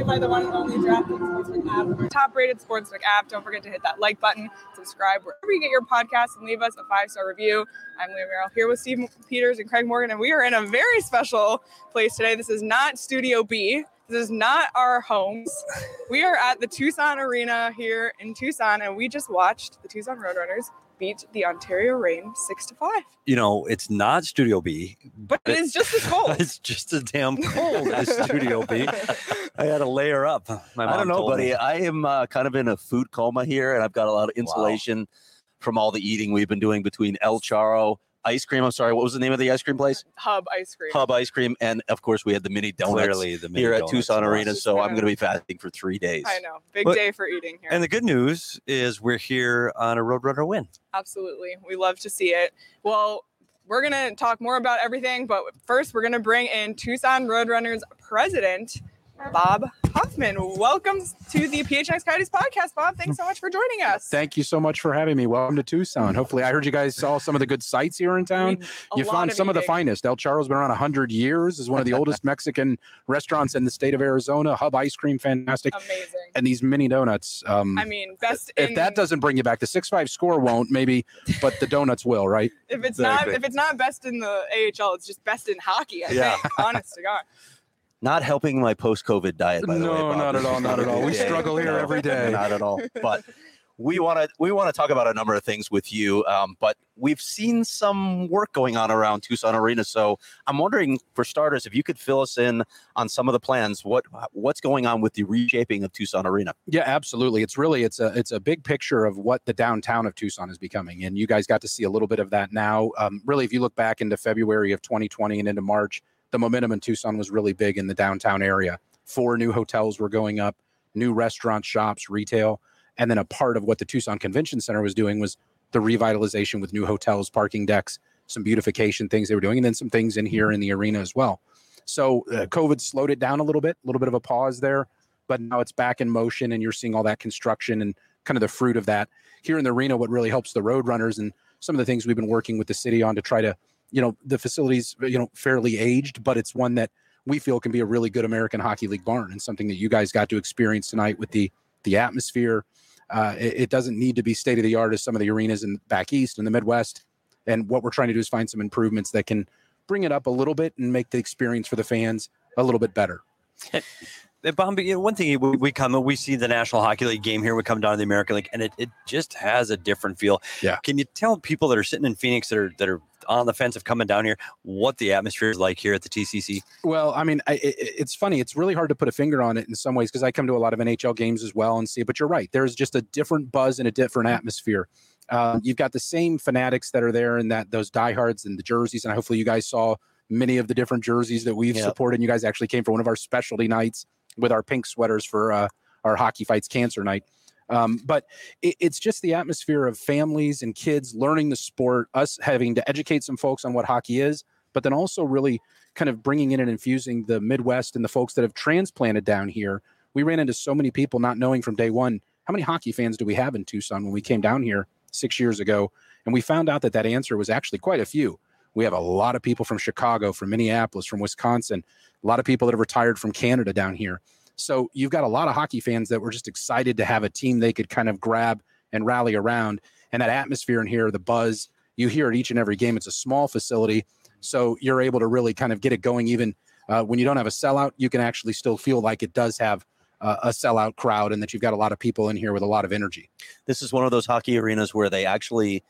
by the one and only DraftKings Sportsbook app, top-rated sportsbook app. Don't forget to hit that like button, subscribe wherever you get your podcasts, and leave us a five-star review. I'm Leah Merrill here with Steve Peters and Craig Morgan, and we are in a very special place today. This is not Studio B. This is not our homes. We are at the Tucson Arena here in Tucson, and we just watched the Tucson Roadrunners beat the Ontario Reign six to five. You know, it's not Studio B, But it is just as cold. it's just as damn cold as Studio B. I had to layer up. My I don't know, buddy. me. I am uh, kind of in a food coma here, and I've got a lot of insulation from all the eating we've been doing between El Charro ice cream. I'm sorry, what was the name of the ice cream place? Hub ice cream. Hub ice cream, and of course we had the mini donuts Clearly, the mini here at. Tucson Arena. So I'm gonna- going to be fasting for three days. I know. Big But- day for eating here. And the good news is we're here on a Roadrunner win. Absolutely. We love to see it. Well, we're going to talk more about everything, but first, we're going to bring in Tucson Roadrunners president, Bob Hoffman. Welcome to the PHNX Coyotes podcast, Bob. Thanks so much for joining us. Thank you so much for having me. Welcome to Tucson. Hopefully, I heard you guys saw some of the good sights here in town. We- a You found some of the finest. El Charro's been around 100 years, is one of the oldest Mexican restaurants in the state of Arizona. Hub ice cream, fantastic. Amazing. And these mini donuts. Um, I mean, best if in, that doesn't bring you back, the 6 5 score won't, maybe, but the donuts will, right? if it's not if it's not best in the AHL, it's just best in hockey. I Yeah. think. Honest to God. Not helping my post-COVID diet, by the way. No, Bob. not at all, not at all. We Yeah, struggle here no, every day. Not at all. But we want to we want to talk about a number of things with you. Um, but we've seen some work going on around Tucson Arena. So I'm wondering, for starters, if you could fill us in on some of the plans. What what's going on with the reshaping of Tucson Arena? Yeah, absolutely. It's really it's a it's a big picture of what the downtown of Tucson is becoming, and you guys got to see a little bit of that now. Um, really, if you look back into February of 2020 and into March, the momentum in Tucson was really big in the downtown area. Four new hotels were going up, new restaurants, shops, retail, and then a part of what the Tucson Convention Center was doing was the revitalization with new hotels, parking decks, some beautification things they were doing, and then some things in here in the arena as well. So uh, COVID slowed it down a little bit, a little bit of a pause there but now it's back in motion and you're seeing all that construction and kind of the fruit of that here in the arena what really helps the road runners and some of the things we've been working with the city on to try to you know the facilities you know fairly aged but it's one that we feel can be a really good american hockey league barn and something that you guys got to experience tonight with the the atmosphere. Uh, it, it doesn't need to be state of the art as some of the arenas in back east and the midwest. And what we're trying to do is find some improvements that can bring it up a little bit and make the experience for the fans a little bit better Bombi, you know, one thing we, we come, we see the National Hockey League game here. We come down to the American League, and it, it just has a different feel. Yeah. Can you tell people that are sitting in Phoenix that are that are on the fence of coming down here what the atmosphere is like here at the TCC? Well, I mean, I, it, it's funny. It's really hard to put a finger on it in some ways because I come to a lot of NHL games as well and see. But you're right. There's just a different buzz and a different atmosphere. Um, you've got the same fanatics that are there and that those diehards and the jerseys, and hopefully you guys saw many of the different jerseys that we've Yep. supported. And you guys actually came for one of our specialty nights with our pink sweaters for uh, our hockey fights cancer night. Um, but it, it's just the atmosphere of families and kids learning the sport, us having to educate some folks on what hockey is, but then also really kind of bringing in and infusing the Midwest and the folks that have transplanted down here. We ran into so many people not knowing from day one how many hockey fans do we have in Tucson when we came down here six years ago, and we found out that that answer was actually quite a few. We have a lot of people from Chicago, from Minneapolis, from Wisconsin, a lot of people that have retired from Canada down here. So you've got a lot of hockey fans that were just excited to have a team they could kind of grab and rally around. And that atmosphere in here, the buzz, you hear it each and every game. It's a small facility, so you're able to really kind of get it going. Even uh, when you don't have a sellout, you can actually still feel like it does have uh, a sellout crowd, and that you've got a lot of people in here with a lot of energy. This is one of those hockey arenas where they actually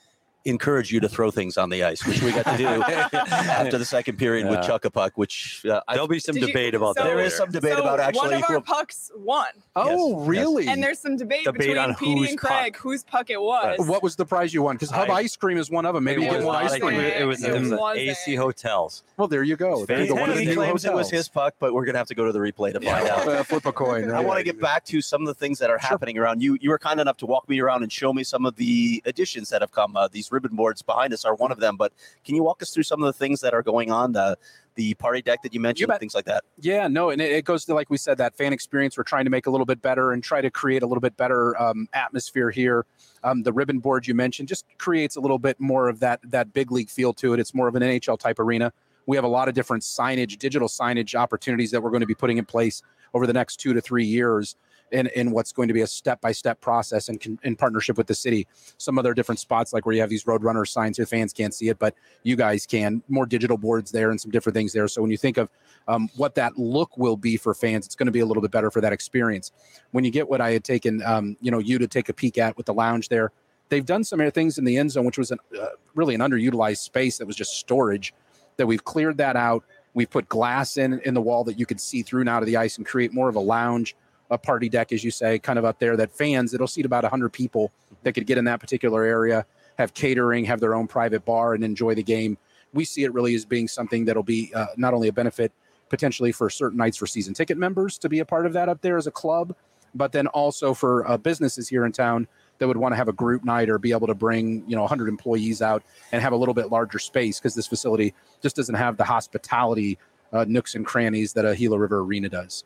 encourage you to throw things on the ice, which we got to do after the second period with Chuck a Puck, which uh, There'll be some Did you- debate about so- that. there is later. some debate so about one actually of our who, pucks won, Oh, yes. really? and there's some debate, Debate between on Petey and Craig puck. whose puck it was. what was the prize you won? Because Hub Ice Cream is one of them. Maybe it you get was ice cream. It was, it was It the wasn't. AC Hotels. Well, there you go. There you go. One of the he new claims it was his puck, but we're gonna have to go to the replay to find out. Uh, flip a coin. I want to get back to some of the things that are happening around you. You were kind enough to walk me around and show me some of the additions that have come. Uh, these ribbon boards behind us are one of them. But can you walk us through some of the things that are going on? The the party deck that you mentioned, bet. things like that. Yeah, no, and it, it goes to like we said that fan experience. We're trying to make a little bit better and try to create a little bit better um, atmosphere here. Um, the ribbon board you mentioned just creates a little bit more of that that big league feel to it. It's more of an NHL type arena. We have a lot of different signage, digital signage opportunities that we're going to be putting in place over the next two to three years in, in what's going to be a step by step process in, in partnership with the city. Some other different spots, like where you have these Roadrunner signs, your fans can't see it, but you guys can. More digital boards there and some different things there. So when you think of um, what that look will be for fans, it's going to be a little bit better for that experience. When you get what I had taken, um, you know, you to take a peek at with the lounge there, they've done some things in the end zone, which was an, uh, really an underutilized space that was just storage. That we've cleared that out. We've put glass in in the wall that you could see through now to the ice and create more of a lounge a party deck, as you say, kind of up there that fans, it'll seat about 100 people that could get in that particular area, have catering, have their own private bar, and enjoy the game. We see it really as being something that'll be uh, not only a benefit potentially for certain nights for season ticket members to be a part of that up there as a club, but then also for uh, businesses here in town that would want to have a group night or be able to bring you know 100 employees out and have a little bit larger space because this facility just doesn't have the hospitality uh, nooks and crannies that a Gila River Arena does.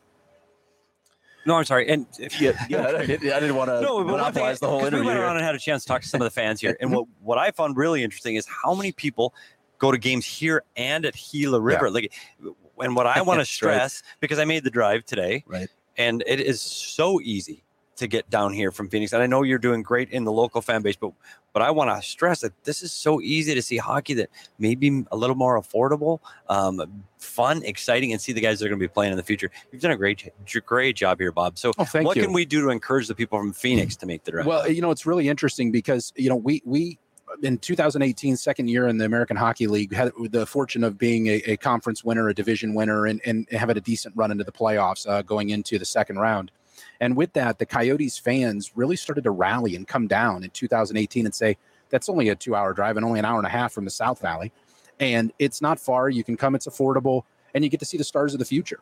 No, I'm sorry. And if Yeah, yeah. I didn't, I didn't want to no, but one thing, monopolize the whole 'cause we interview. went around and had a chance to talk to some of the fans here, and what what I found really interesting is how many people go to games here and at Gila River. Like, and what I want to That's right. stress because I made the drive today, Right. and it is so easy to get down here from Phoenix. And I know you're doing great in the local fan base, but but I want to stress that this is so easy to see hockey that maybe a little more affordable, um, fun, exciting, and see the guys that are going to be playing in the future. You've done a great great job here, Bob. So Oh, what you. can we do to encourage the people from Phoenix to make the drive? Well, you know, it's really interesting because you know we we in 2018, second year in the American Hockey League, had the fortune of being a, a conference winner, a division winner, and and having a decent run into the playoffs, uh, going into the second round. And with that, the Coyotes fans really started to rally and come down in 2018 and say that's only a two-hour drive and only an hour and a half from the South Valley, and it's not far. You can come; it's affordable, and you get to see the stars of the future.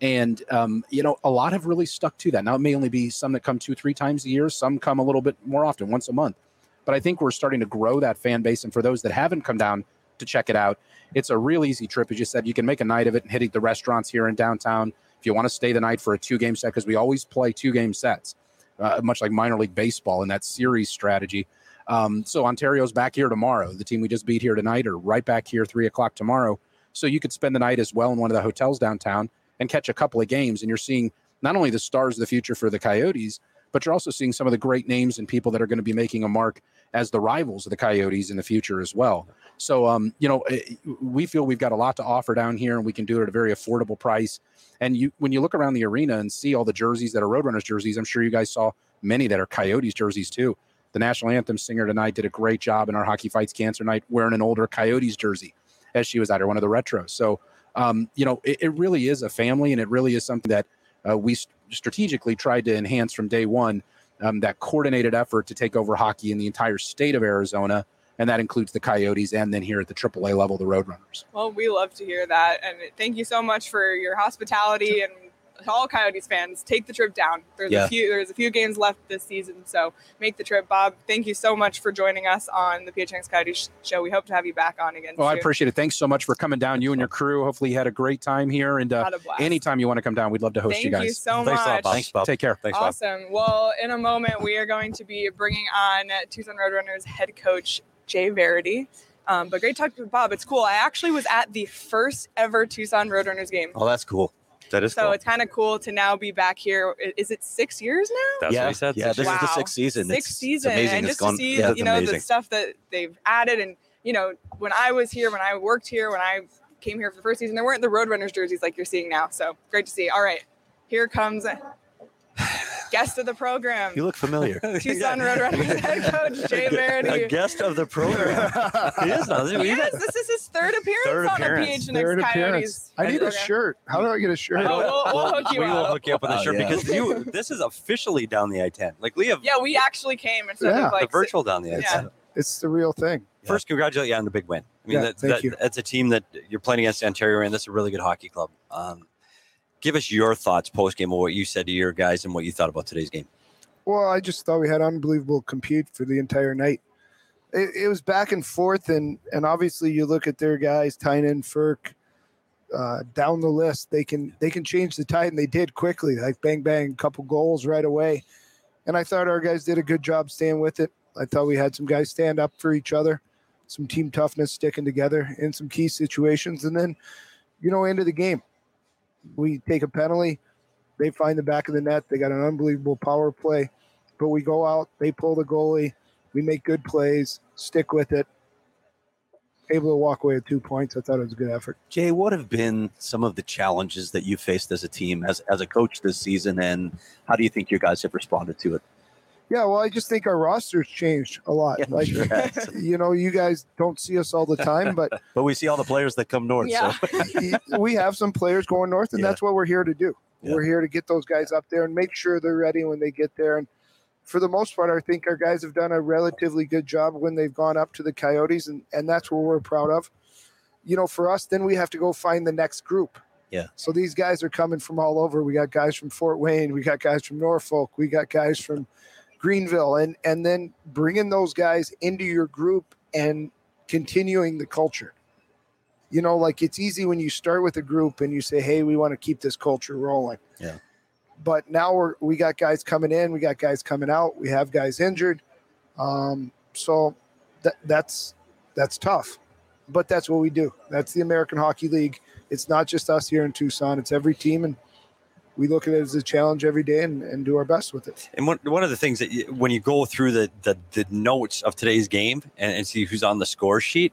And um, you know, a lot have really stuck to that. Now it may only be some that come two, three times a year. Some come a little bit more often, once a month. But I think we're starting to grow that fan base. And for those that haven't come down to check it out, it's a real easy trip. As you said, you can make a night of it and hitting the restaurants here in downtown. If you want to stay the night for a two game set, because we always play two game sets, uh, much like minor league baseball in that series strategy. Um, so Ontario's back here tomorrow. The team we just beat here tonight are right back here three o'clock tomorrow. So you could spend the night as well in one of the hotels downtown and catch a couple of games. And you're seeing not only the stars of the future for the Coyotes, but you're also seeing some of the great names and people that are going to be making a mark as the rivals of the Coyotes in the future as well. So, um, you know, eh, we feel we've got a lot to offer down here, and we can do it at a very affordable price. And you, when you look around the arena and see all the jerseys that are Roadrunners jerseys, I'm sure you guys saw many that are Coyotes jerseys too. The national anthem singer tonight did a great job in our Hockey Fights Cancer Night wearing an older Coyotes jersey as she was at her one of the retros. So, um, you know, it, it really is a family, and it really is something that uh, we st- strategically tried to enhance from day one. Um, that coordinated effort to take over hockey in the entire state of Arizona, and that includes the Coyotes, and then here at the AAA level, the Roadrunners. Well, we love to hear that, and thank you so much for your hospitality and to all Coyotes fans. Take the trip down. There's Yeah. a few. There's a few games left this season, so make the trip. Bob, thank you so much for joining us on the PHNX Coyotes show. We hope to have you back on again. Well, I appreciate it. Thanks so much for coming down, you and your crew. Hopefully, you had a great time here, and uh, Had a blast. anytime you want to come down, we'd love to host Thank you guys. Thank you, so Thanks much. Bob. Thanks, Bob. Take care. Thanks, Bob. Awesome. Well, in a moment, we are going to be bringing on Tucson Roadrunners head coach Jay Varady. Um, but great talking with Bob. It's cool. I actually was at the first ever Tucson Roadrunners game. Oh, that's cool. That is So cool. it's kind of cool to now be back here. Is it six years now? That's yeah, what he said. yeah. This is the sixth season. Sixth It's, season. It's amazing. And it's just gone. to see, yeah, you know, amazing. the stuff that they've added. And, you know, when I was here, when I worked here, when I came here for the first season, there weren't the Roadrunners jerseys like you're seeing now. So great to see. All right. Here comes guest of the program. you look familiar. Tucson Roadrunners head coach Jay a guest of the program. he is now. Yes, this is his third appearance Third on appearance. a PHNX Third Coyotes. appearance. I need a program. shirt. How do I get a shirt? Oh, we'll, we'll hook you we will up. hook you up with a Oh, shirt yeah. because you. This is officially down the I-10. Like Leah, Yeah, we actually came instead Yeah. of like the virtual down the I-10. Yeah. It's the real thing. First, congratulate you on the big win. I mean, Yeah, that, thank that, you. that's a team that you're playing against Ontario, and that's a really good hockey club. Um, give us your thoughts post game of what you said to your guys and what you thought about today's game. Well, I just thought we had unbelievable compete for the entire night. It, it was back and forth, and and obviously you look at their guys, Tynan, Frk, uh, down the list. They can they can change the tide, and they did quickly. Like bang bang, a couple goals right away. And I thought our guys did a good job staying with it. I thought we had some guys stand up for each other. some team toughness, sticking together in some key situations, and then, you know, into the game, we take a penalty. They find the back of the net. They got an unbelievable power play, but we go out. They pull the goalie. We make good plays. Stick with it. Able to walk away with two points. I thought it was a good effort. Jay, what have been some of the challenges that you faced as a team, as as a coach this season, and how do you think your guys have responded to it? Yeah, well, I just think our roster's changed a lot. Yeah, like, sure you know, you guys don't see us all the time, but But we see all the players that come north. Yeah. So we have some players going north, and Yeah. that's what we're here to do. Yeah. We're here to get those guys up there and make sure they're ready when they get there. And for the most part, I think our guys have done a relatively good job when they've gone up to the Coyotes, and, and that's what we're proud of. You know, for us, then we have to go find the next group. Yeah. So these guys are coming from all over. We got guys from Fort Wayne, we got guys from Norfolk, we got guys from Greenville, and and then bringing those guys into your group and continuing the culture. You know like it's easy when you start with a group and you say hey we want to keep this culture rolling. Yeah. but now we're we got guys coming in we got guys coming out we have guys injured. Um so that that's that's tough but that's what we do. That's the american hockey league. It's not just us here in tucson it's every team and we look at it as a challenge every day and, and do our best with it And one, one of the things that you, when you go through the, the, the notes of today's game and, and see who's on the score sheet,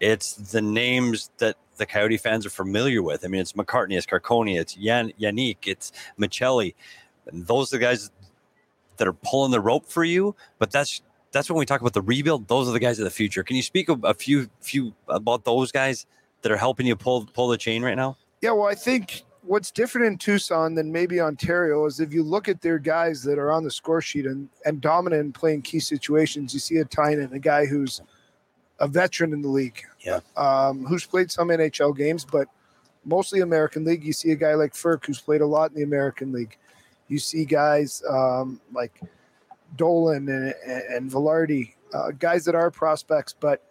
it's the names that the Coyote fans are familiar with. I mean, it's McCartney, it's Carcone, it's Jan, Jenik, it's Maccelli. And those are the guys that are pulling the rope for you. But that's that's when we talk about the rebuild. Those are the guys of the future. Can you speak a, a few few about those guys that are helping you pull pull the chain right now? Yeah, well, I think what's different in Tucson than maybe Ontario is if you look at their guys that are on the score sheet and, and dominant in playing key situations, you see a Tynan, a guy who's a veteran in the league. Yeah. Um, who's played some NHL games, but mostly American League. You see a guy like Frk who's played a lot in the American League. You see guys um, like Dolan and, and Velarde, uh, guys that are prospects, but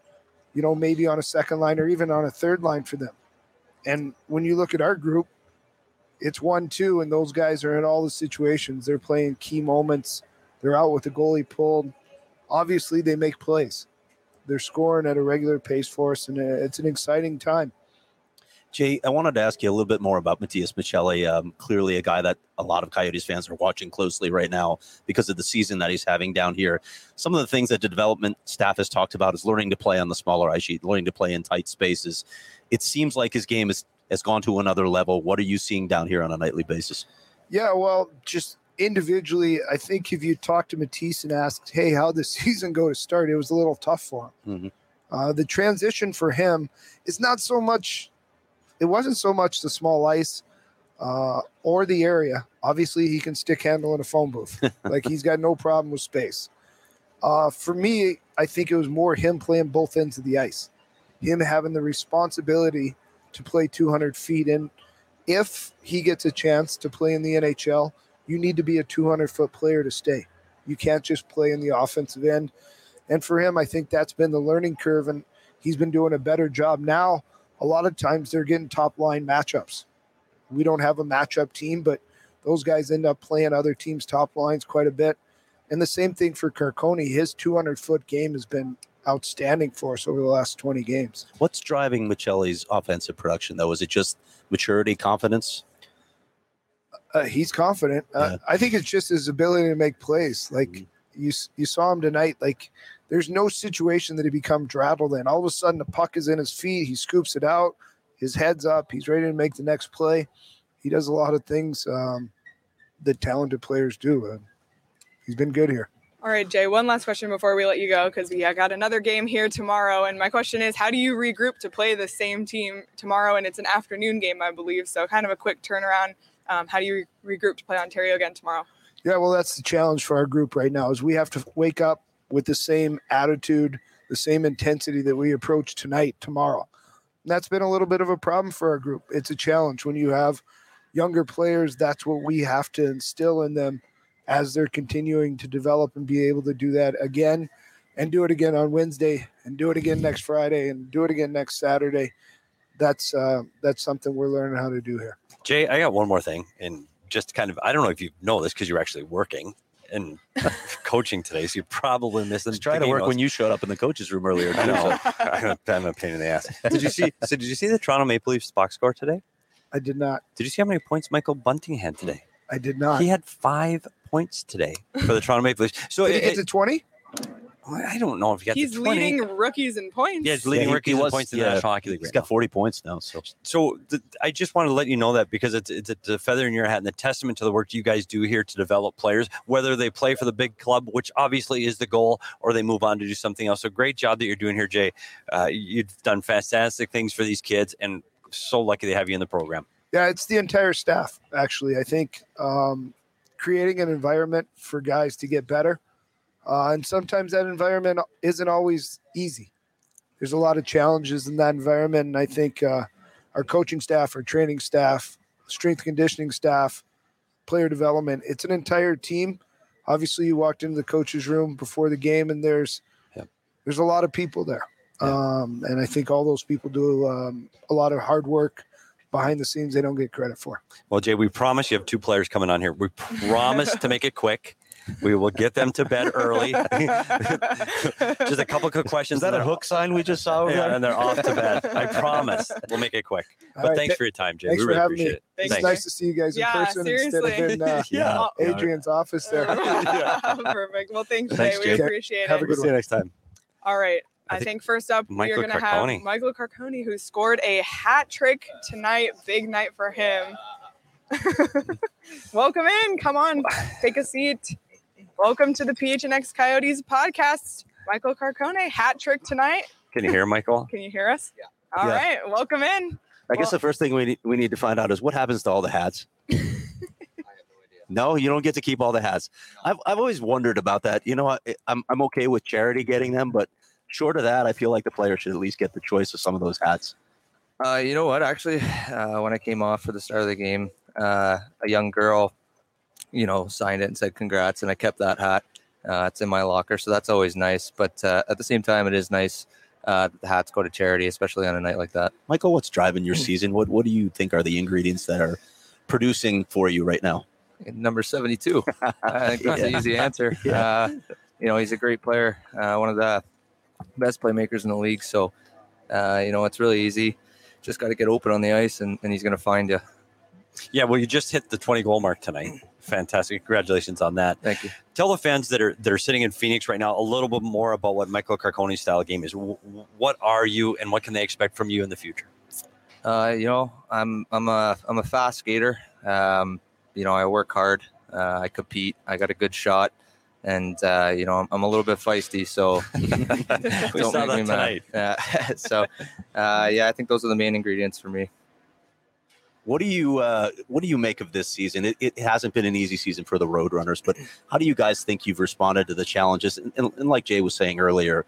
you know maybe on a second line or even on a third line for them. And when you look at our group, it's one two, and those guys are in all the situations. They're playing key moments. They're out with the goalie pulled. Obviously, they make plays. They're scoring at a regular pace for us, and it's an exciting time. Jay, I wanted to ask you a little bit more about Matias Maccelli. Um, clearly, a guy that a lot of Coyotes fans are watching closely right now because of the season that he's having down here. Some of the things that the development staff has talked about is learning to play on the smaller ice sheet, learning to play in tight spaces. It seems like his game is, has gone to another level. What are you seeing down here on a nightly basis? Yeah, well, just individually, I think if you talk to Matias and asked, "Hey, how did the season go to start?" It was a little tough for him. Mhm. Uh, the transition for him is not so much. It wasn't so much the small ice uh, or the area. Obviously, he can stick handle in a phone booth. like he's got no problem with space. Uh, for me, I think it was more him playing both ends of the ice, him having the responsibility to play 200 feet in. If he gets a chance to play in the NHL, you need to be a 200 foot player to stay. You can't just play in the offensive end. And for him, I think that's been the learning curve, and he's been doing a better job. Now, a lot of times they're getting top line matchups. We don't have a matchup team, but those guys end up playing other teams' top lines quite a bit. And the same thing for Carcone. His 200 foot game has been outstanding for us over the last 20 games. What's driving Maccelli's offensive production, though? Is it just maturity, confidence? Uh, he's confident. Uh, Yeah. I think it's just his ability to make plays. Like Mhm. you, you saw him tonight. Like there's no situation that he become rattled in. All of a sudden, the puck is in his feet. He scoops it out. His head's up. He's ready to make the next play. He does a lot of things um, that talented players do. Uh, he's been good here. All right, Jay, one last question before we let you go because we got another game here tomorrow. And my question is how do you regroup to play the same team tomorrow? And it's an afternoon game, I believe. So kind of a quick turnaround. Um, how do you re- regroup to play Ontario again tomorrow? Yeah, well, that's the challenge for our group right now. Is we have to wake up with the same attitude, the same intensity that we approach tonight, tomorrow. And that's been a little bit of a problem for our group. It's a challenge when you have younger players. That's what we have to instill in them as they're continuing to develop and be able to do that again, and do it again on Wednesday, and do it again next Friday, and do it again next Saturday. That's uh, that's something we're learning how to do here. Jay, I got one more thing, and just kind of I don't know if you know this because you're actually working and coaching today, so you're probably missing. Just trying to work notes. when you showed up in the coaches room earlier. I too, know. so- I'm a- I'm a pain in the ass. Did you see? So did you see the Toronto Maple Leafs box score today? I did not. Did you see how many points Michael Bunting had today? I did not. He had five points today for the Toronto Maple Leafs. So Did he it- get to 20? I don't know if he got He's to 20. leading rookies in points. Yeah, he's leading he- rookies he in was- points in the yeah, National Hockey League. He's right got now. 40 points now. So So th- I just wanted to let you know that because it's it's a, it's a feather in your hat and a testament to the work you guys do here to develop players, whether they play for the big club, which obviously is the goal, or they move on to do something else. So great job that you're doing here, Jay. Uh, you've done fantastic things for these kids, and so lucky to have you in the program. Yeah, it's the entire staff, actually. I think um, creating an environment for guys to get better. Uh, and sometimes that environment isn't always easy. There's a lot of challenges in that environment. And I think uh, our coaching staff, our training staff, strength conditioning staff, player development, it's an entire team. Obviously, you walked into the coach's room before the game, and there's Yep. there's a lot of people there. Um, and I think all those people do um, a lot of hard work behind the scenes they don't get credit for. Well, Jay, we promise you have two players coming on here. We promise to make it quick. We will get them to bed early. just a couple quick questions. is that a they're- hook sign we just saw over Yeah, there? and they're off to bed. I promise. We'll make it quick. All But right, thanks th- for your time, Jay. thanks we for really having me. appreciate it. It's nice to see you guys in Yeah, person instead of in uh, Yeah. Adrian's office there. Perfect. Well, thanks, Jay. Thanks, We Jay. appreciate Have it. a We'll good see you next time. All right. I I, think think first up, we are going to have Michael Carcone, who scored a hat trick tonight. Big night for him. Welcome in. Come on, take a seat. Welcome to the PHNX Coyotes podcast. Michael Carcone, hat trick tonight. Can you hear Michael? Can you hear us? Yeah. All Yeah. right. Welcome in. I guess the first thing we need, we need to find out is what happens to all the hats. no, you don't get to keep all the hats. I've, I've always wondered about that. You know, I, I'm I'm okay with charity getting them, but short of that, I feel like the player should at least get the choice of some of those hats. Uh, you know what? Actually, uh, when I came off for the start of the game, uh, a young girl, you know, signed it and said congrats, and I kept that hat. Uh, it's in my locker, so that's always nice. But uh, at the same time, it is nice uh, that the hats go to charity, especially on a night like that. Michael, what's driving Hmm. your season? What what do you think are the ingredients that are producing for you right now? Number seventy-two. I think that's Yeah. an easy answer. Yeah. Uh, you know, he's a great player, uh, one of the best playmakers in the league. So, uh, you know, it's really easy. Just got to get open on the ice, and, and he's going to find you. Yeah, well, you just hit the 20 goal mark tonight. Fantastic. Congratulations on that. Thank you. Tell the fans that are that are sitting in Phoenix right now a little bit more about what Michael Carcone's style game is. W- What are you and what can they expect from you in the future? Uh, you know, I'm I'm a I'm a fast skater. Um, you know, I work hard. Uh, I compete. I got a good shot, and uh, you know, I'm, I'm a little bit feisty. So We don't saw make that me tonight. mad. Uh, so, uh, yeah, I think those are the main ingredients for me. What do you uh, what do you make of this season? It, it hasn't been an easy season for the Roadrunners, but how do you guys think you've responded to the challenges? And, and, and like Jay was saying earlier,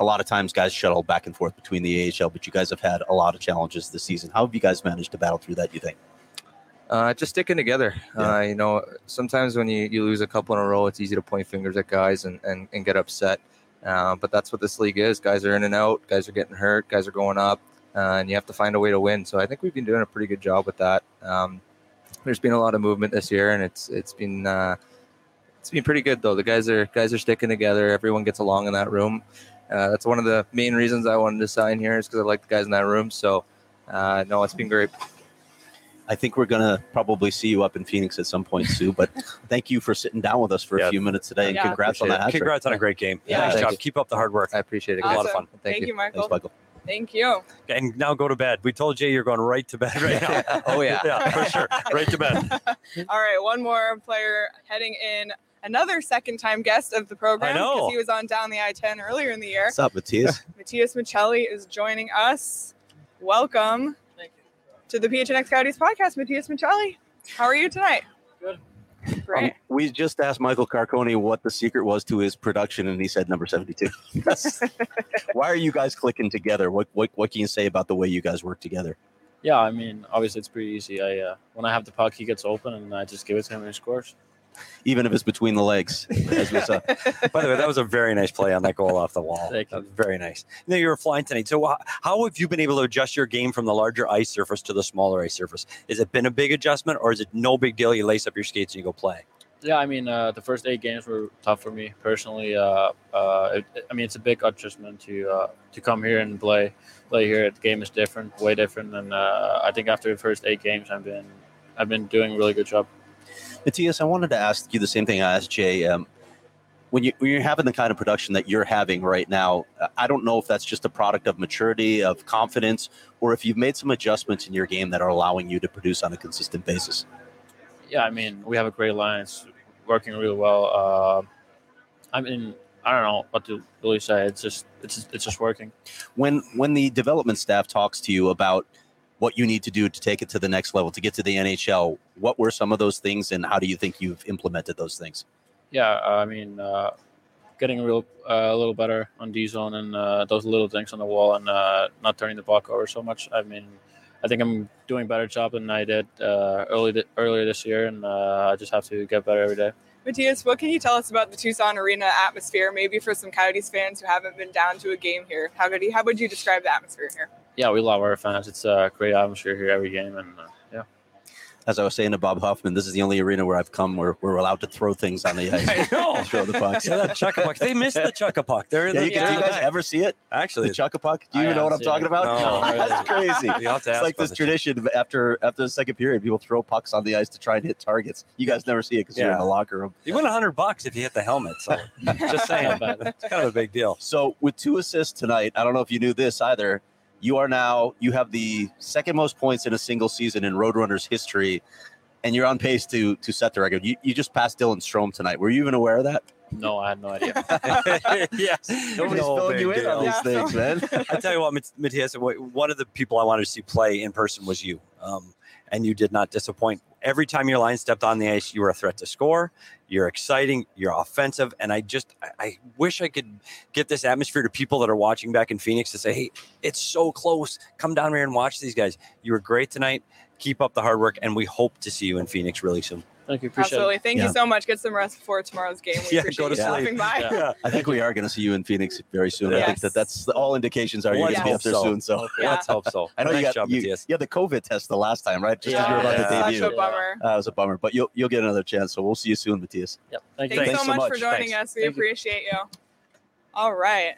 a lot of times guys shuttle back and forth between the AHL, but you guys have had a lot of challenges this season. How have you guys managed to battle through that? You think? Uh, just sticking together. Yeah. Uh, you know, sometimes when you, you lose a couple in a row, it's easy to point fingers at guys and, and, and get upset. Uh, but that's what this league is. Guys are in and out. Guys are getting hurt. Guys are going up, uh, and you have to find a way to win. So I think we've been doing a pretty good job with that. Um, there's been a lot of movement this year, and it's it's been uh, it's been pretty good though. The guys are guys are sticking together. Everyone gets along in that room. Uh, that's one of the main reasons I wanted to sign here is because I like the guys in that room. So uh, no, it's been great. I think we're gonna probably see you up in Phoenix at some point, Sue. But thank you for sitting down with us for Yeah. a few minutes today, and Yeah. congrats on that. it. hat trick. Congrats on a great game. Yeah. nice Thank job. you. Keep up the hard work. I appreciate it. a lot of fun. Thank, you. you, Michael. Thanks, Michael. Thank you. And now go to bed. We told Jay you're going right to bed right now. Oh, yeah. yeah, for sure. Right to bed. All right, one more player heading in. Another second time guest of the program I know. because he was on down the I 10 earlier in the year. What's up, Matias? Matias Maccelli is joining us. Welcome to the PHNX Coyotes podcast, Matias Maccelli. How are you tonight? Good. Great. Um, we just asked Michael Carcone what the secret was to his production, and he said number seventy-two. Why are you guys clicking together? What what what can you say about the way you guys work together? Yeah, I mean, obviously it's pretty easy. I uh, when I have the puck, he gets open, and I just give it to him and he scores. Even if it's between the legs, as we saw. By the way, that was a very nice play on that goal off the wall. Thank you. very nice. You know, you were flying tonight. So, how have you been able to adjust your game from the larger ice surface to the smaller ice surface? Has it been a big adjustment, or is it no big deal? You lace up your skates and you go play. Yeah, I mean, uh, the first eight games were tough for me personally. Uh, uh, it, it- I mean, it's a big adjustment to uh, to come here and play play here. The game is different, way different, and uh, I think after the first eight games, I've been I've been doing a really good job. Matias, I wanted to ask you the same thing I asked Jay. Um, when you when you're having the kind of production that you're having right now, I don't know if that's just a product of maturity, of confidence, or if you've made some adjustments in your game that are allowing you to produce on a consistent basis. Yeah, I mean, we have a great line. It's working really well. Uh, I mean, I don't know what to really say. It's just it's just, it's just working. When when the development staff talks to you about what you need to do to take it to the next level, to get to the NHL, what were some of those things, and how do you think you've implemented those things? Yeah, I mean, uh, getting real uh, a little better on D zone and uh, those little things on the wall, and uh, not turning the puck over so much. I mean, I think I'm doing a better job than I did uh, early th- earlier this year, and uh, I just have to get better every day. Matias, what can you tell us about the Tucson Arena atmosphere? Maybe for some Coyotes fans who haven't been down to a game here, how could you, how would you describe the atmosphere here? Yeah, we love our fans. It's a great atmosphere here every game, and uh, yeah. As I was saying to Bob Hoffman, this is the only arena where I've come where we're allowed to throw things on the ice. I know. throw the pucks. Yeah, that chuck a puck. They missed the chuck a puck. They're in Yeah, the you, can- do you Yeah. guys ever see it? actually. The chuck a puck? Do you I even know what I'm haven't talking it. about? No. that's crazy. You have to It's like this the- tradition after after the second period, people throw pucks on the ice to try and hit targets. You guys never see it because you're in the locker room. You win a hundred bucks if you hit the helmet. So just saying, it's kind of a big deal. So with two assists tonight, I don't know if you knew this either. You are now you have the second most points in a single season in Roadrunners history, and you're on pace to to set the record. You, you just passed Dylan Strome tonight. Were you even aware of that? No, I had no idea. yes. Nobody's No filling big you in on these things, man. I tell you what, Mat- Matias, one of the people I wanted to see play in person was you. Um, and you did not disappoint. Every time your line stepped on the ice, you were a threat to score. You're exciting. You're offensive. And I just, I, wish I could get this atmosphere to people that are watching back in Phoenix to say, hey, it's so close. Come down here and watch these guys. You were great tonight. Keep up the hard work. And we hope to see you in Phoenix really soon. Thank you. Appreciate Absolutely. it. Thank Yeah. you so much. Get some rest before tomorrow's game. We Yeah, appreciate go to you stopping sleep. by. Yeah. I think we are going to see you in Phoenix very soon. I think that that's all indications are you're going to be up there so. soon. So Yeah. Let's hope so. I know nice you got job, you, you had the COVID test the last time, right? Just as you were about Yeah. to Such debut. a bummer. Uh, it was a bummer, but you'll you'll get another chance. So we'll see you soon, Matias. Yep. Thank you. Thanks, Thanks so so much, for joining Thanks. us. We Thank you. appreciate you. All right.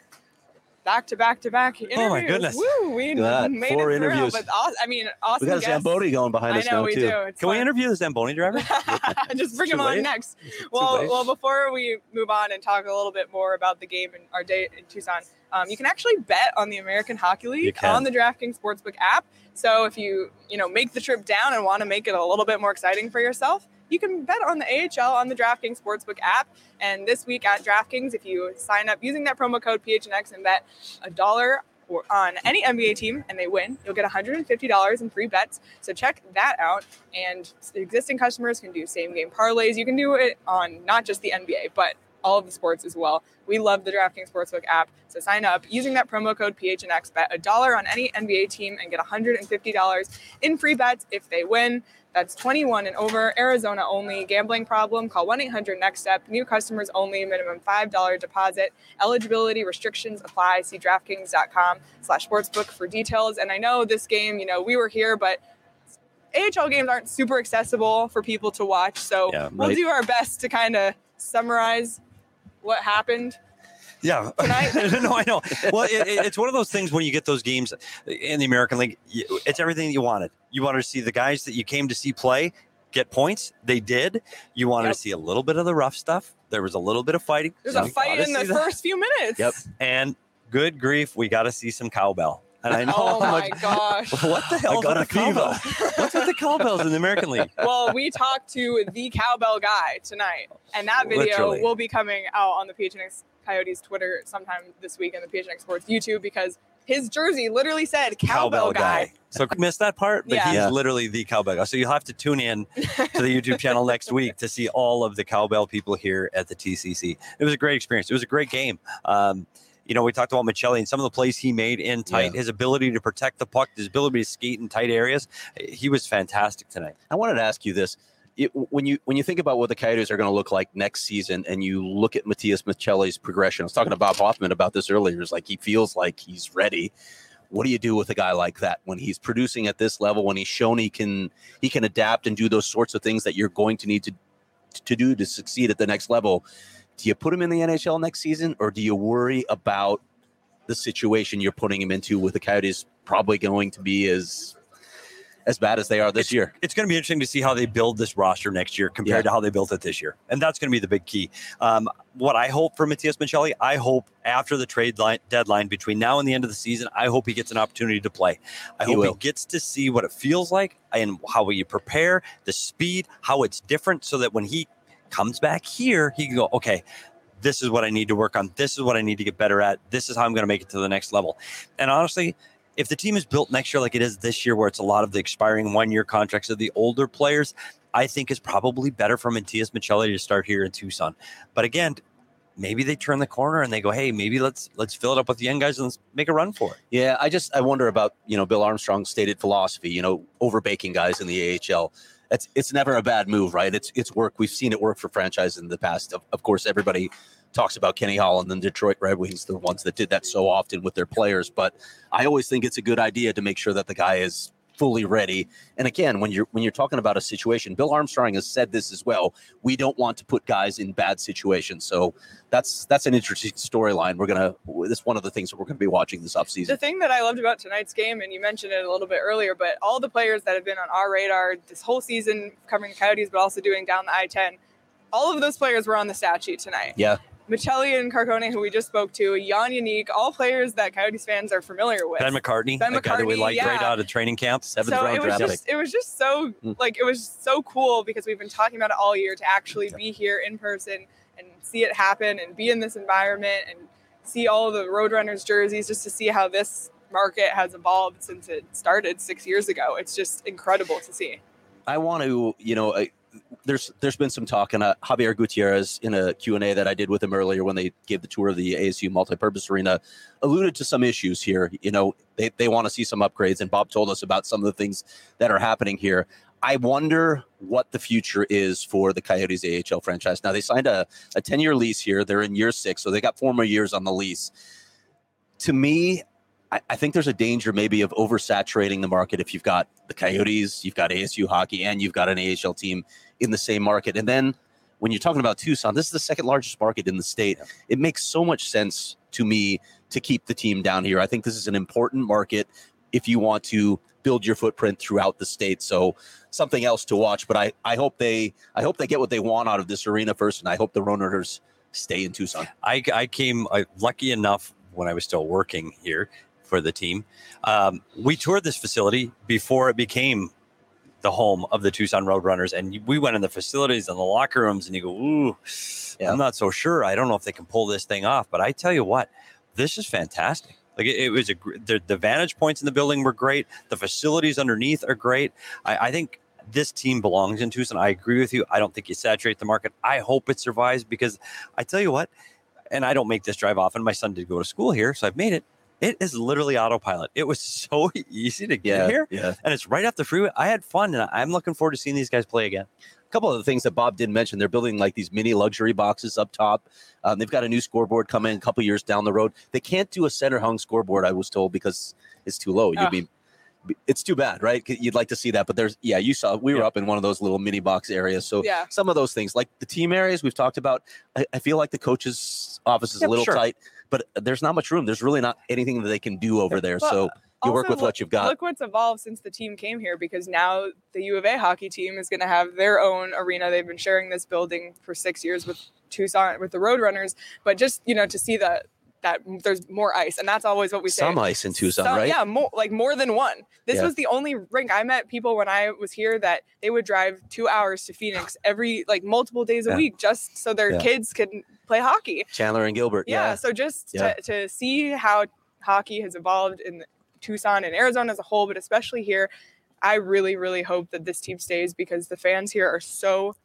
Back to back to back interviews. Oh, my goodness. Woo, we Look made Four it through. interviews. But aw- I mean, awesome We got a guests. Zamboni going behind I us know now we too. do. It's Can we interview the Zamboni driver? Just bring Too him on next. Well, late? well, before we move on and talk a little bit more about the game and our day in Tucson, um, you can actually bet on the American Hockey League on the DraftKings Sportsbook app. So if you you know make the trip down and want to make it a little bit more exciting for yourself, you can bet on the AHL on the DraftKings Sportsbook app. And this week at DraftKings, if you sign up using that promo code PHNX and bet a dollar on any NBA team and they win, you'll get $150 in free bets. So check that out. And existing customers can do same game parlays. You can do it on not just the NBA, but all of the sports as well. We love the DraftKings Sportsbook app. So sign up using that promo code PHNX, bet a dollar on any NBA team and get $150 in free bets if they win. That's 21 and over, Arizona only. Gambling problem? Call 1 800 Next Step. New customers only. Minimum $5 deposit. Eligibility restrictions apply. See DraftKings.com slash sportsbook for details. And I know this game, you know, we were here, but AHL games aren't super accessible for people to watch. So Yeah, we'll do our best to kind of summarize what happened. Yeah, no, I know. Well, it, it- it's one of those things when you get those games in the American League. It's everything you wanted. You wanted to see the guys that you came to see play get points. They did. You wanted Yep. to see a little bit of the rough stuff. There was a little bit of fighting. There's So a fight in the that. first few minutes. Yep. And good grief, we got to see some cowbell. And I know Oh how my much. gosh. What the hell got a cowbell? What's with the cowbells in the American League? well, we talked to the cowbell guy tonight, and that video Literally. will be coming out on the PHNX Coyotes Twitter sometime this week and the PHNX Sports YouTube because his jersey literally said cowbell, guy. So missed that part, but Yeah. he's Yeah. literally the cowbell guy. So you'll have to tune in to the YouTube channel next week to see all of the cowbell people here at the TCC. It was a great experience. It was a great game. Um, you know, we talked about Maccelli and some of the plays he made in tight, Yeah. his ability to protect the puck, his ability to skate in tight areas. He was fantastic tonight. I wanted to ask you this. It, when you when you think about what the Coyotes are going to look like next season, and you look at Matias Maccelli's progression, I was talking to Bob Hoffman about this earlier. It's like he feels like he's ready. What do you do with a guy like that when he's producing at this level? When he's shown he can he can adapt and do those sorts of things that you're going to need to to do to succeed at the next level. Do you put him in the NHL next season, or do you worry about the situation you're putting him into with the Coyotes probably going to be as as bad as they are this year? it's going to be interesting to see how they build this roster next year compared Yeah. to how they built it this year. And that's going to be the big key. Um, what I hope for Matias Maccelli, I hope after the trade line, deadline between now and the end of the season, I hope he gets an opportunity to play. I He hope will. he gets to see what it feels like and how you prepare, the speed, how it's different, so that when he comes back here, he can go, okay, this is what I need to work on. This is what I need to get better at. This is how I'm going to make it to the next level. And honestly, if the team is built next year like it is this year, where it's a lot of the expiring one year contracts of the older players, I think is probably better for Matias Maccelli to start here in Tucson. But again, maybe they turn the corner and they go, hey, maybe let's let's fill it up with the young guys and let's make a run for it. Yeah, I just I wonder about you know Bill Armstrong's stated philosophy. You know, overbaking guys in the AHL. It's it's never a bad move, right? It's it's work. We've seen it work for franchises in the past. Of, of course, everybody talks about Kenny Holland and Detroit Red Wings, the ones that did that so often with their players. But I always think it's a good idea to make sure that the guy is fully ready. And again, when you're when you're talking about a situation, Bill Armstrong has said this as well. We don't want to put guys in bad situations. So that's that's an interesting storyline. We're gonna that's one of the things that we're gonna be watching this offseason. The thing that I loved about tonight's game, and you mentioned it a little bit earlier, but all the players that have been on our radar this whole season, covering the Coyotes, but also doing down the I 10, all of those players were on the stat sheet tonight. Yeah. Maccelli and Carcone, who we just spoke to, Jan Jenik, all players that Coyotes fans are familiar with. Ben McCartney, Ben a guy that we McCartney, liked right out of training camp. Seventh so round it was draft pick. just it was just so Mm. like it was so cool because we've been talking about it all year to actually be here in person and see it happen and be in this environment and see all the Roadrunners jerseys just to see how this market has evolved since it started six years ago. It's just incredible to see. I want to, you know, I, there's there's been some talk, and uh, Javier Gutierrez in a Q and A that I did with him earlier when they gave the tour of the ASU multipurpose arena, alluded to some issues here. You know, they they want to see some upgrades, and Bob told us about some of the things that are happening here. I wonder what the future is for the Coyotes AHL franchise. Now they signed a, a 10 year lease here. They're in year six, so they got four more years on the lease. To me, I think there's a danger maybe of oversaturating the market if you've got the Coyotes, you've got ASU hockey, and you've got an AHL team in the same market. And then when you're talking about Tucson, this is the second largest market in the state. It makes so much sense to me to keep the team down here. I think this is an important market if you want to build your footprint throughout the state. So something else to watch. But I, I hope they I hope they get what they want out of this arena first, and I hope the Roadrunners stay in Tucson. I, I came uh, lucky enough when I was still working here for the team. Um, we toured this facility before it became the home of the Tucson Roadrunners, and we went in the facilities and the locker rooms, and you go, "Ooh, Yeah. I'm not so sure. I don't know if they can pull this thing off." But I tell you what, this is fantastic. Like it, it was a the, the vantage points in the building were great. The facilities underneath are great. I, I think this team belongs in Tucson. I agree with you. I don't think you saturate the market. I hope it survives because I tell you what, and I don't make this drive often. My son did go to school here, so I've made it. It is literally autopilot. It was so easy to get here, yeah. and it's right off the freeway. I had fun, and I'm looking forward to seeing these guys play again. A couple of the things that Bob didn't mention, they're building like these mini luxury boxes up top. Um, they've got a new scoreboard coming a couple years down the road. They can't do a center hung scoreboard, I was told, because it's too low. You'd Ugh. be, it's too bad, right? You'd like to see that, but there's, yeah, you saw, we were Yeah. up in one of those little mini box areas. So Yeah. some of those things, like the team areas we've talked about, I, I feel like the coach's office is Yeah, a little sure. tight, but there's not much room. There's really not anything that they can do over there. Well, so you work with what you've got. Look what's evolved since the team came here because now the U of A hockey team is going to have their own arena. They've been sharing this building for six years with Tucson with the Roadrunners, but just you know to see that that there's more ice, and that's always what we say. Some ice in Tucson, Some- right? Yeah, more like more than one. This Yeah. was the only rink I met people when I was here that they would drive two hours to Phoenix every like multiple days a Yeah. week just so their Yeah. kids could play hockey Chandler and Gilbert. yeah, so just. To, to see how hockey has evolved in tucson and arizona as a whole but especially here i really really hope that this team stays because the fans here are so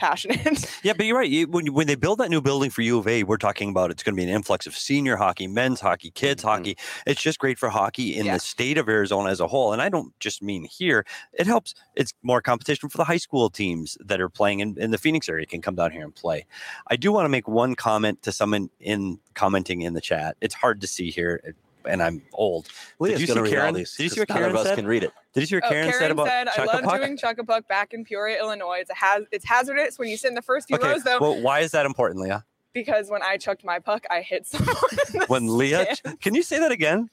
passionate Yeah, but you're right. You, when, when they build that new building for U of A, we're talking about it's going to be an influx of senior hockey, men's hockey, kids Mhm. hockey. It's just great for hockey in Yeah. the state of Arizona as a whole. And I don't just mean here. It helps. It's more competition for the high school teams that are playing in, in the Phoenix area can come down here and play. I do want to make one comment to someone in commenting in the chat. It's hard to see here, and I'm old. Leah's you gonna see read all Karen- these, did you see 'cause what none Karen of us said? can read it. Did you hear Oh, Karen, said about said, I love Puck? doing chuck a puck back in Peoria, Illinois. It's a haz- it's hazardous when you sit in the first few Okay, rows though, well, why is that important, Leah? because when I chucked my puck, I hit someone. in the When Leah, stand. can you say that again?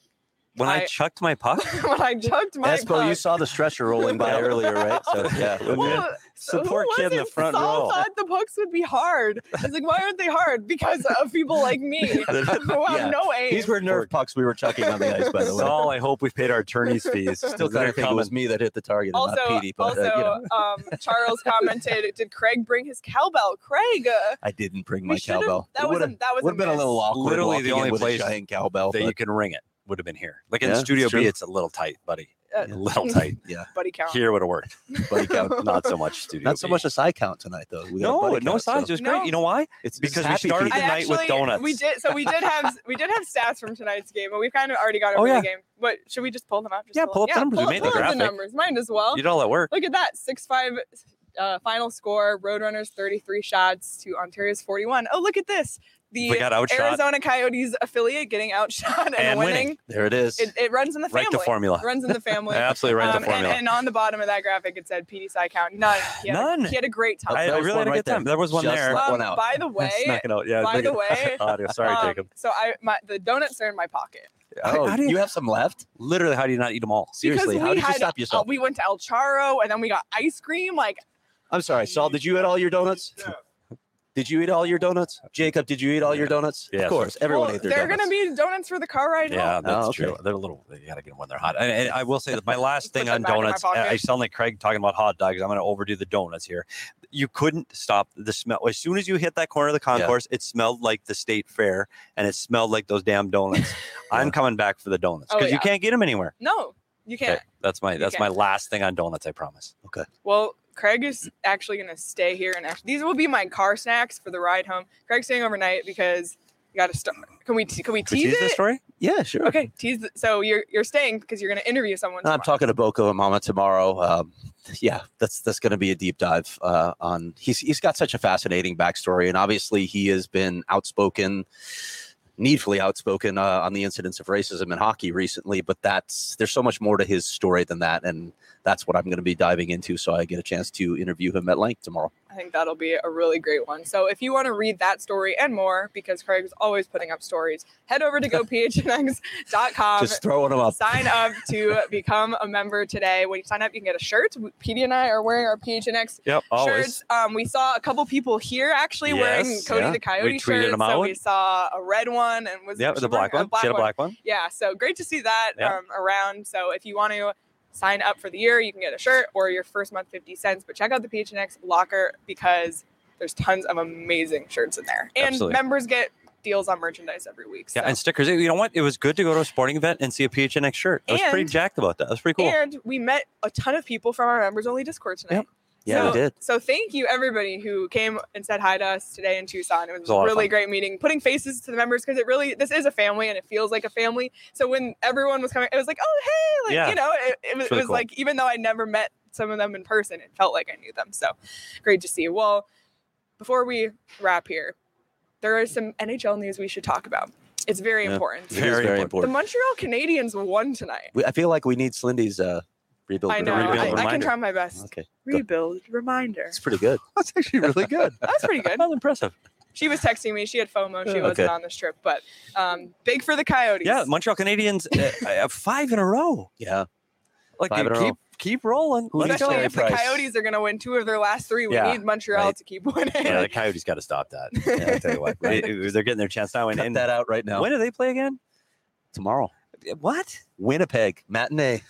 When I, I- chucked my puck? when I chucked my puck. Espo, puck. you saw the stretcher rolling by earlier, right? So yeah. Well, so Support kid in the was it? front Saul row. thought the pucks would be hard. He's like, why aren't they hard? Because of people like me who have Yeah. no aim. These were Nerf pucks we were chucking on the ice, by the way. Saul, I hope we've paid our attorney's fees. Still kind of think it was me that hit the target also, not Petey, but also uh, you know, um, Charles commented, "Did Craig bring his cowbell? Craig, uh, I didn't bring my cowbell. That It was a, would've- that was would have been a little awkward. Literally the only place a giant cowbell. that but you can ring it would have been here. Like in Yeah, Studio it's B, it's a little tight, buddy. Uh, A little tight. Yeah. buddy count. Here would have worked. buddy count. Not so much Studio Not so B. much a side count tonight, though. We No, buddy no count, so. It was No. great. You know why? It's because we started the I night with donuts. We did so we did have we did have stats from tonight's game, but we've kind of already got over Oh, yeah. the game. But should we just pull them up? Just Yeah, pull, pull up the numbers. We Pull, made the pull up graphic. numbers. Might as well. You did all that work. Look at that. Six five uh, final score. Roadrunners 33 shots to Ontario's 41. Oh, look at this. The We got outshot. Arizona Coyotes affiliate getting outshot and, And winning. winning. There it is. It, it runs in the family. Right to formula. It runs in the family. Absolutely right Um, to formula. and, and on the bottom of that graphic, it said PD side count. None. He had a- None. he had a great time. I, That I was really one had a right good time. there. There was one Just there. let Um, one out. By the way, snuck it out. Yeah, by the way, Audio. Sorry, um, Jacob. So I my the donuts are in my pocket. oh, how do you, you- have some left? Literally, how do you not eat them all? Seriously, how we did you had, stop uh, yourself? we went to El Charro and then we got ice cream. Like I'm sorry, Saul. Did you eat all your donuts? Did you eat all your donuts? Jacob, did you eat all your donuts? Yeah, of course. Everyone well, ate their they're donuts. gonna be donuts for the car ride Yeah, home. that's Oh, okay. true. They're a little. You gotta get them when they're hot. And, and I will say that my last thing on back in my donuts. I sound like Craig talking about hot dogs. I'm going to overdo the donuts here. You couldn't stop the smell. As soon as you hit that corner of the concourse, it smelled like the state fair, and it smelled like those damn donuts. I'm coming back for the donuts Oh, because yeah. you can't get them anywhere. No, you can't. Okay, that's my You that's my can't. last thing on donuts. I promise. Okay. Well, Craig is actually going to stay here, and actually, these will be my car snacks for the ride home. Craig's staying overnight because you got to start. Can we can we tease tease this story? Yeah, sure. Okay, tease. The, so you're you're staying because you're going to interview someone. I'm talking to Boko Imama tomorrow. Um, yeah, that's that's going to be a deep dive uh, on. He's he's got such a fascinating backstory, and obviously he has been outspoken, needfully outspoken uh, on the incidents of racism in hockey recently. But that's there's so much more to his story than that, and that's what I'm going to be diving into. So I get a chance to interview him at length tomorrow. I think that'll be a really great one. So if you want to read that story and more, because Craig's always putting up stories, head over to gophnx.com. Just throwing him up. Sign up to become a member today. When you sign up, you can get a shirt. Petey and I are wearing our PHNX Yep. Always. shirts. Um, we saw a couple people here actually wearing Cody yeah. the Coyote shirts. them So we saw a red one and was Yeah, the black one. A black She had a one. black one. Yeah, so great to see that um, around. So if you want to sign up for the year, you can get a shirt or your first month 50 cents. But check out the PHNX locker because there's tons of amazing shirts in there. And Absolutely. members get deals on merchandise every week. So. Yeah, and stickers. You know what? It was good to go to a sporting event and see a PHNX shirt. I was pretty jacked about that. That was pretty cool. And we met a ton of people from our members only Discord tonight. Yep. Yeah, so, we did. So thank you everybody who came and said hi to us today in Tucson. It was, was a lot a of really great meeting, putting faces to the members because it really this is a family and it feels like a family. So when everyone was coming, it was like, oh hey, like Yeah. you know, it, it was, really it was cool. like even though I never met some of them in person, it felt like I knew them. So great to see. you. Well, before we wrap here, there is some NHL news we should talk about. It's very Yeah. important. Very very important. The. Montreal Canadiens won tonight. We, I feel like we need Slindy's uh, rebuild. I know. rebuild I, I can try my best. Okay, Rebuild reminder. it's pretty good. That's actually really good. That's pretty good. That was impressive. She was texting me. She had FOMO. She Okay. wasn't on this trip, but um, big for the Coyotes. Yeah, Montreal Canadiens uh, uh, five in a row. Yeah, Like Five in a keep row. keep rolling. Who Let's needs go. to Especially if the Price. Coyotes are going to win two of their last three. We Yeah, need Montreal right. to keep winning. Yeah, the Coyotes got to stop that. Yeah, I tell you what, they, they're getting their chance now. And, cut and that out right now. when do they play again? Tomorrow, What? Winnipeg matinee.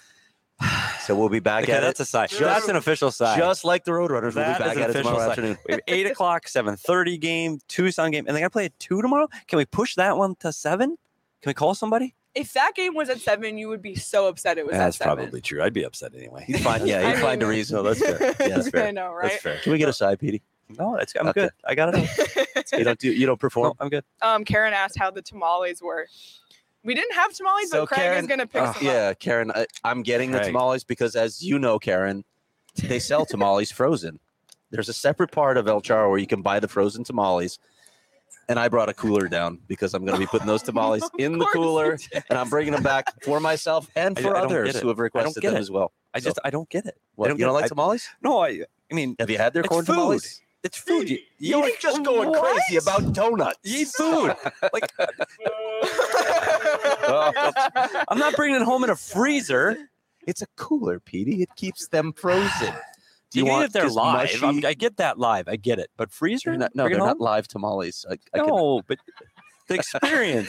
So we'll be back Okay, at that's it. a sign. Just- That's an official sign. Just like the Roadrunners, we'll That be back an at it official tomorrow sign. afternoon. We have eight o'clock, seven thirty game, Tucson game, and they got to play at two tomorrow. Can we push that one to seven? Can we call somebody? if that game was at seven, you would be so upset it was That's at seven. probably true. I'd be upset anyway. He'd find, yeah, I he'd find a reason. No, that's fair. Yeah, that's I fair. know, That's right? fair. Can we get a side, Petey? No, that's, I'm Okay. good. I got it. You don't do. You don't perform. No, I'm good. um, Karen asked how the tamales were. We didn't have tamales, So but Craig Karen- is going to pick Ugh. some up. Yeah, Karen, I, I'm getting the tamales because, as you know, Karen, they sell tamales frozen. There's a separate part of El Charro where you can buy the frozen tamales. And I brought a cooler down because I'm going to be putting those tamales in the cooler, and I'm bringing them back for myself and I- for I don't others get it. who have requested them it. as well. I just I don't get it. What, don't you don't get- like I- tamales? No, I I mean Have you had their corn food. tamales? It's food. You, You ain't just going What? crazy about donuts. You eat food. like I'm not bringing it home in a freezer. It's a cooler, Petey. It keeps them frozen. Do You, you want if they're live. I get that live. I get it. But freezer? Not, no, they're not live tamales. I, I can, No, but the experience.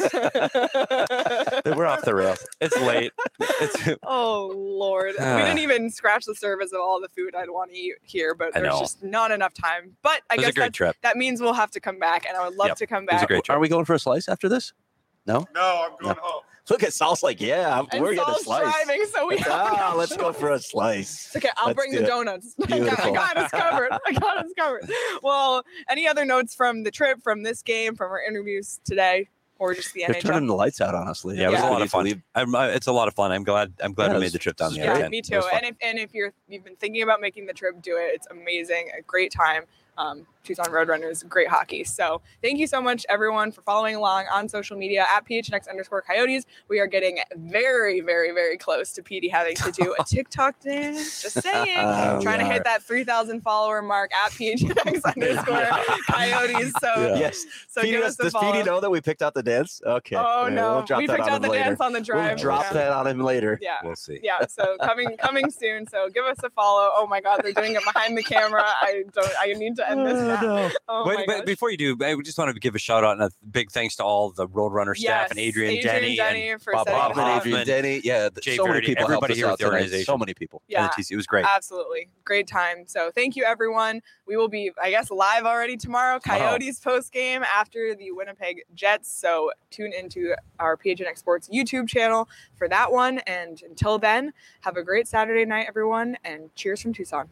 we're off the rails. it's late. It's Oh Lord, we Ah. didn't even scratch the surface of all the food I'd want to eat here, but there's just not enough time. But I guess that, trip. that means we'll have to come back, and I would love Yep. to come It was a back. great trip. Are we going for a slice after this? No. No, I'm going No. home. Look at Sal's like, yeah, And we're getting a Saul's slice. driving, so we have ah, no let's go for a slice. It's okay, I'll Let's bring do the it. donuts. I got, I got us covered. I got us covered. Well, any other notes from the trip, from this game, from our interviews today, or just the end? They're NHL? turning the lights out, honestly. Yeah, it was Yeah. a lot of fun. I'm, I, it's a lot of fun. I'm glad. I'm glad Yeah, we made the trip down there. Yeah, me too. And if and if you're you've been thinking about making the trip, do it. It's amazing. A great time. Um, Tucson Roadrunners, great hockey. So thank you so much, everyone, for following along on social media at PHNX underscore Coyotes. We are getting very, very, very close to PD having to do a TikTok dance. Just saying. Oh, Trying to we hit that 3,000 follower mark at PHNX underscore Coyotes. So, Yeah. Yes. so Petey, give does us the does. Petey know that we picked out the dance? Okay. Oh Yeah, no, We'll drop we picked out the later. dance on the drive. We'll drop Yeah. that on him later. Yeah. We'll see. yeah so coming coming soon so give us a follow oh my god they're doing it behind the camera i don't i need to end this now oh Wait, my but before you do, I just want to give a shout out and a big thanks to all the Roadrunner staff and Yes, Adrian, Denny, and for Bob Bob this and up. Hoffman. Adrian Denny. Yeah. th- Jay so many people everybody here with the organization. So many people. yeah the TC. It was great. absolutely great time so thank you everyone we will be i guess live already tomorrow coyotes post game after the winnipeg jets so tune into our phnx sports youtube channel for that one and until then have a great saturday night everyone and cheers from tucson